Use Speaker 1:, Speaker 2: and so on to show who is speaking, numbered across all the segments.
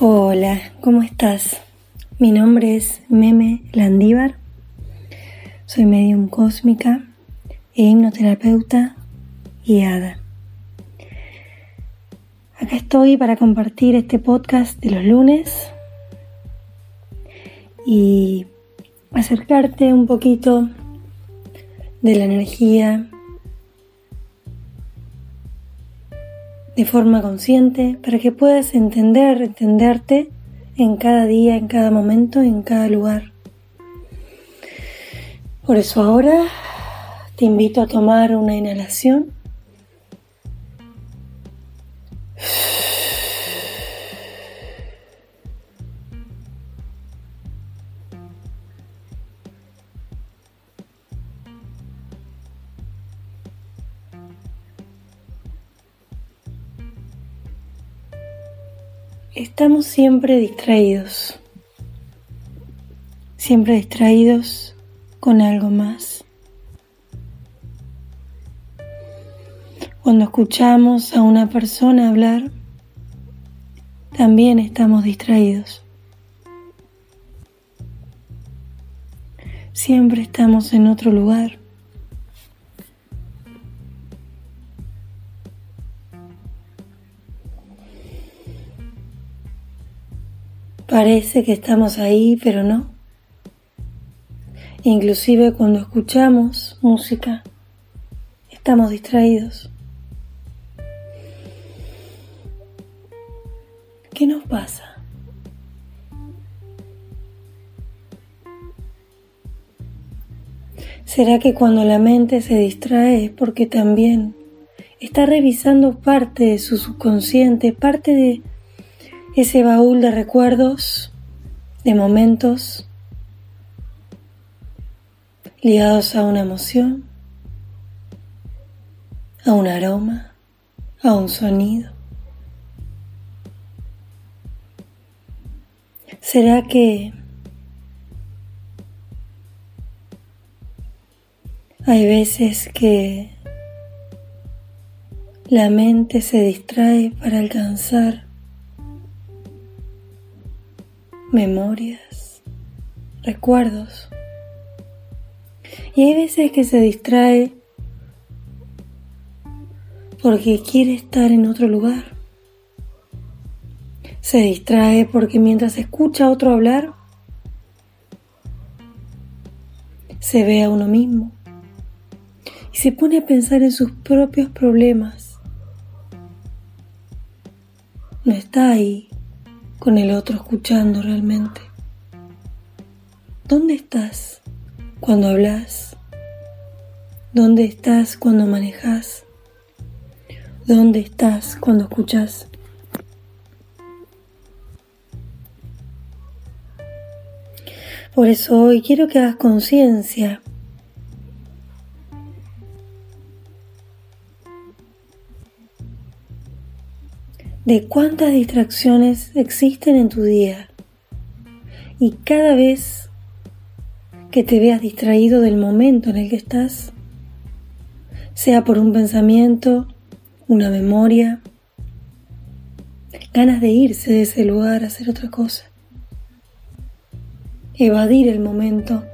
Speaker 1: Hola, ¿cómo estás? Mi nombre es Meme Landívar. Soy medium cósmica e hipnoterapeuta guiada. Acá estoy para compartir este podcast de los lunes y acercarte un poquito de la energía de forma consciente para que puedas entender, entenderte en cada día, en cada momento, en cada lugar. Por eso ahora te invito a tomar una inhalación Estamos siempre distraídos, siempre distraídos con algo más. Cuando escuchamos a una persona hablar, también estamos distraídos. Siempre estamos en otro lugar. Parece que estamos ahí, pero no. Inclusive cuando escuchamos música, estamos distraídos. ¿Qué nos pasa? ¿Será que cuando la mente se distrae es porque también está revisando parte de su subconsciente, parte de ese baúl de recuerdos, de momentos ligados a una emoción, a un aroma, a un sonido. ¿Será que hay veces que la mente se distrae para alcanzar memorias, recuerdos. Y hay veces que se distrae porque quiere estar en otro lugar. Se distrae porque mientras escucha a otro hablar, se ve a uno mismo y se pone a pensar en sus propios problemas. No está ahí con el otro escuchando realmente. ¿Dónde estás cuando hablas? ¿Dónde estás cuando manejas? ¿Dónde estás cuando escuchas? Por eso hoy quiero que hagas conciencia de cuántas distracciones existen en tu día. Y cada vez que te veas distraído del momento en el que estás, sea por un pensamiento, una memoria, ganas de irse de ese lugar a hacer otra cosa, evadir el momento,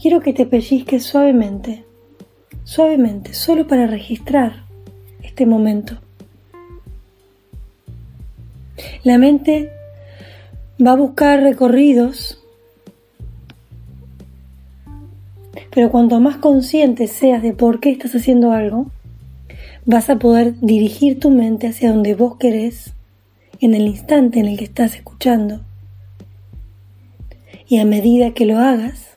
Speaker 1: quiero que te pellizques suavemente, suavemente, solo para registrar este momento la mente va a buscar recorridos, pero cuanto más consciente seas de por qué estás haciendo algo, vas a poder dirigir tu mente hacia donde vos querés en el instante en el que estás escuchando. Y a medida que lo hagas,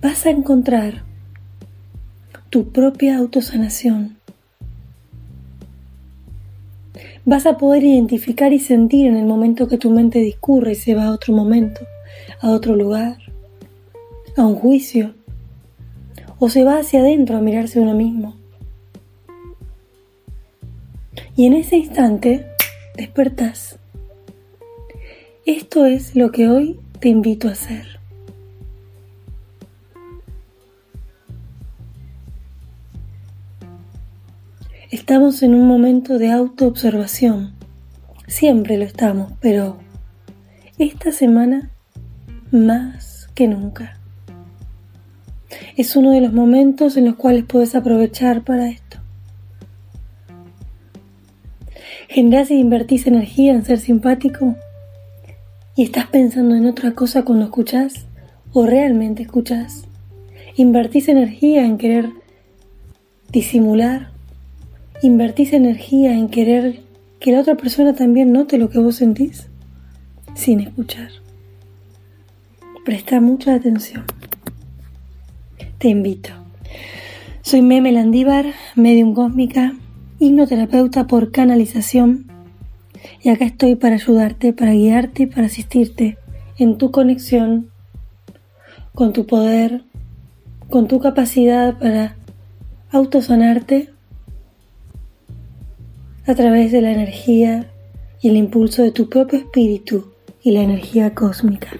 Speaker 1: vas a encontrar tu propia autosanación vas a poder identificar y sentir en el momento que tu mente discurre y se va a otro momento, a otro lugar, a un juicio, o se va hacia adentro a mirarse uno mismo. Y en ese instante despertás. Esto es lo que hoy te invito a hacer. Estamos en un momento de autoobservación. Siempre lo estamos, pero esta semana más que nunca. Es uno de los momentos en los cuales puedes aprovechar para esto. Generás e invertís energía en ser simpático y estás pensando en otra cosa cuando escuchás o realmente escuchás. Invertís energía en querer disimular. Invertís energía en querer que la otra persona también note lo que vos sentís sin escuchar. Presta mucha atención. Te invito. Soy Meme Landívar, medium cósmica, hipnoterapeuta por canalización y acá estoy para ayudarte, para guiarte para asistirte en tu conexión con tu poder, con tu capacidad para autosanarte a través de la energía y el impulso de tu propio espíritu y la energía cósmica.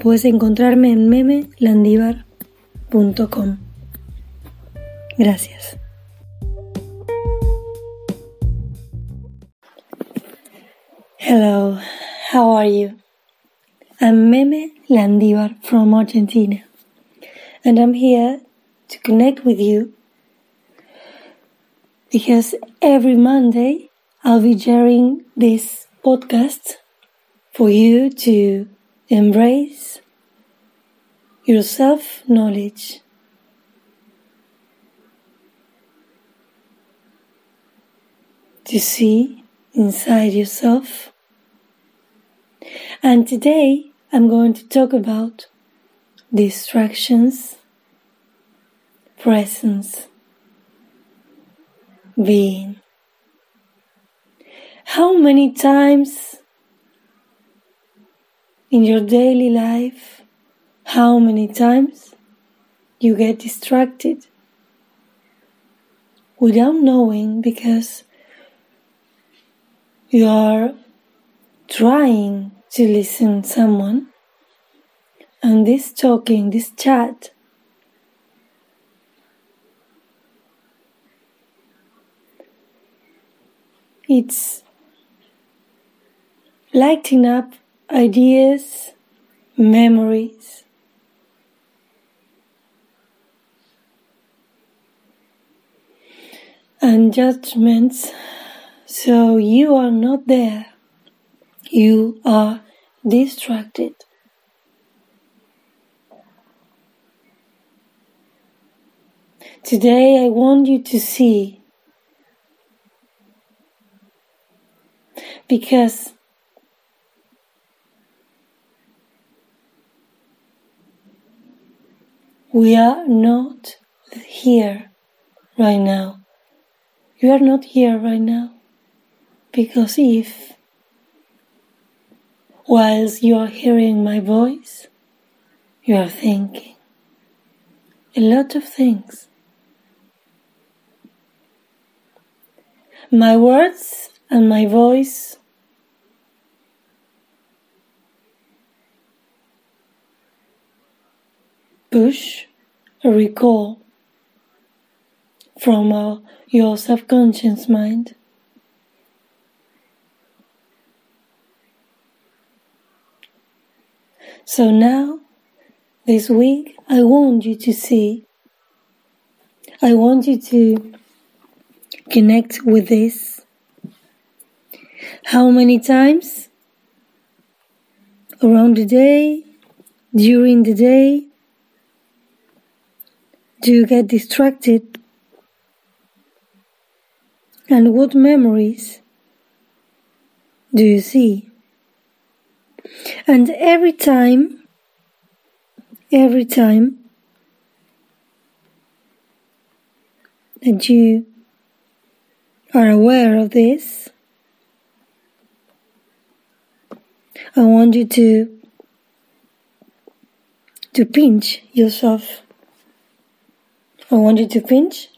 Speaker 1: Puedes encontrarme en memelandivar.com. Gracias. Hello, how are you? I'm Meme Landivar from Argentina, and I'm here to connect with you because every Monday I'll be sharing this podcast for you to embrace your self knowledge. To see inside yourself. And today I'm going to talk about distractions, presence being. How many times in your daily life, how many times you get distracted without knowing because you are trying to listen someone and this talking, this chat It's lighting up ideas, memories. And judgments, so you are not there. You are distracted. Today I want you to see because we are not here right now. You are not here right now because if whilst you are hearing my voice, you are thinking a lot of things. My words and my voice push a recall from uh, your subconscious mind. So now, this week, I want you to see, I want you to connect with this. How many times around the day, during the day, do you get distracted? And what memories do you see? And every time, every time that you are aware of this, I want you to to pinch yourself I want you to pinch.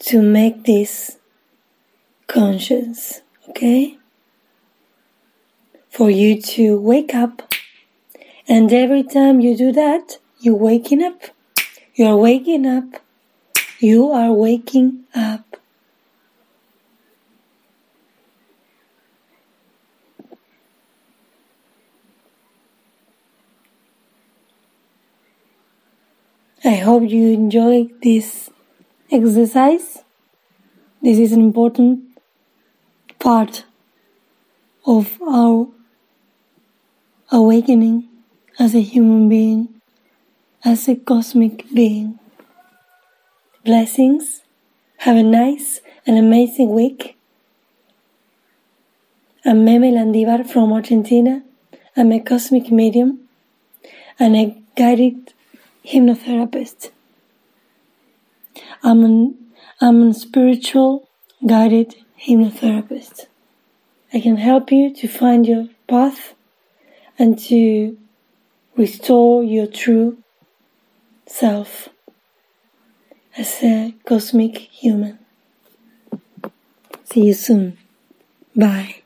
Speaker 1: To make this conscious, okay? For you to wake up, and every time you do that, you're waking up. You're waking up. You are waking up I hope you enjoy this exercise. This is an important part of our awakening as a human being, as a cosmic being. Blessings. Have a nice and amazing week. I'm Meme Landivar from Argentina. I'm a cosmic medium and a guided hypnotherapist. I'm an, I'm a spiritual guided hypnotherapist. I can help you to find your path and to restore your true self as a cosmic human. See you soon. Bye.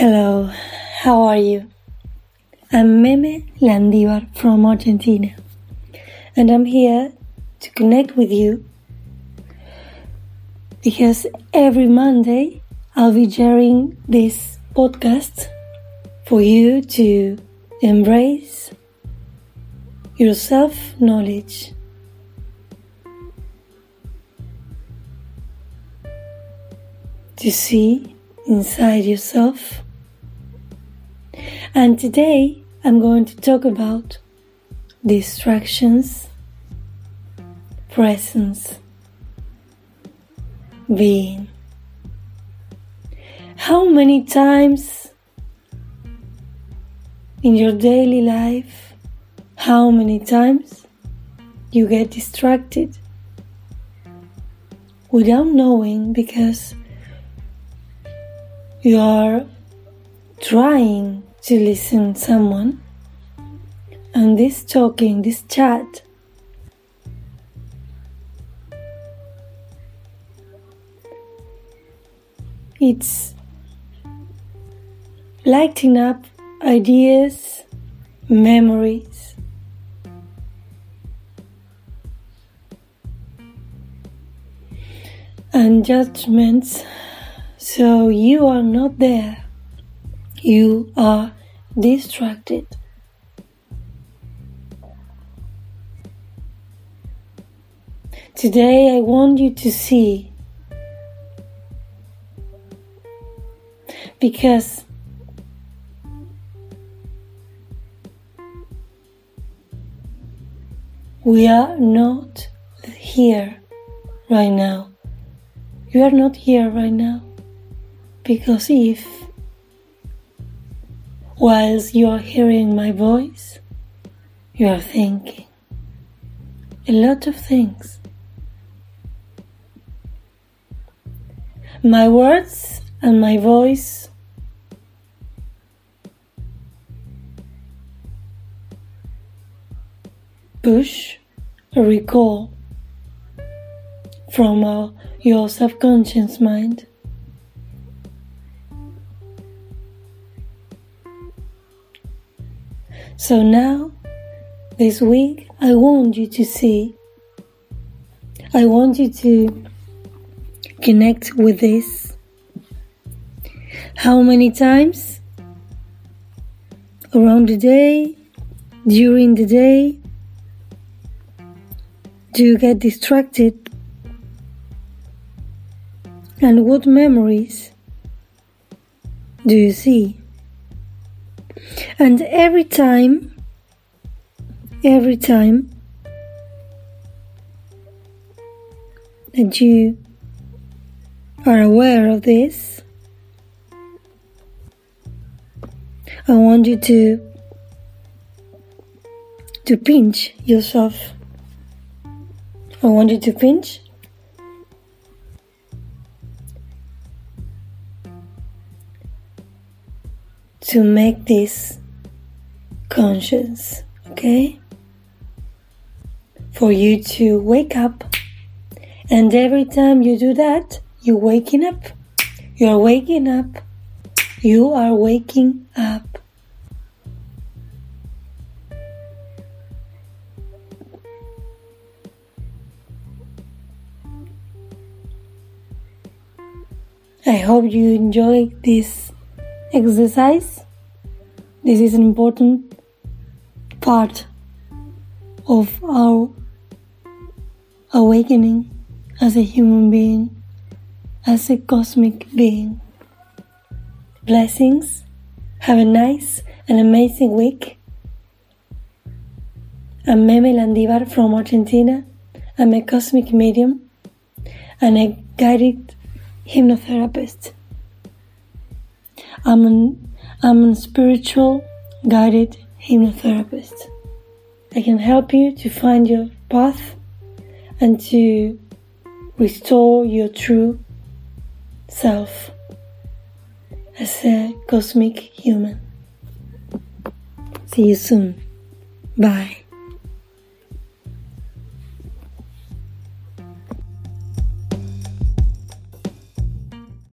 Speaker 1: Hello, how are you? I'm Meme Landivar from Argentina, and I'm here to connect with you because every Monday I'll be sharing this podcast for you to embrace your self knowledge. To see inside yourself. And today I'm going to talk about distractions, presence, being. How many times in your daily life, how many times you get distracted without knowing because you are trying to listen someone. And this talking this chat. It's lighting up ideas, memories. And judgments, so you are not there, you are distracted. Today, I want you to see because We are not here right now. You are not here right now. Because if, whilst you are hearing my voice, you are thinking a lot of things. My words and my voice push a recall from uh, your subconscious mind. So now, this week, I want you to see, I want you to connect with this. How many times around the day, during the day, do you get distracted? And what memories do you see? And every time, every time that you are aware of this, I want you to to pinch yourself I want you to pinch. To make this conscious, okay? For you to wake up, and every time you do that, you're waking up. You're waking up. You are waking up. I hope you enjoy this exercise. This is an important part of our awakening as a human being, as a cosmic being. Blessings. Have a nice and amazing week. I'm Meme Landivar from Argentina. I'm a cosmic medium and a guided hypnotherapist. I'm an, I'm a spiritual guided hypnotherapist. I can help you to find your path and to restore your true self as a cosmic human. See you soon. Bye.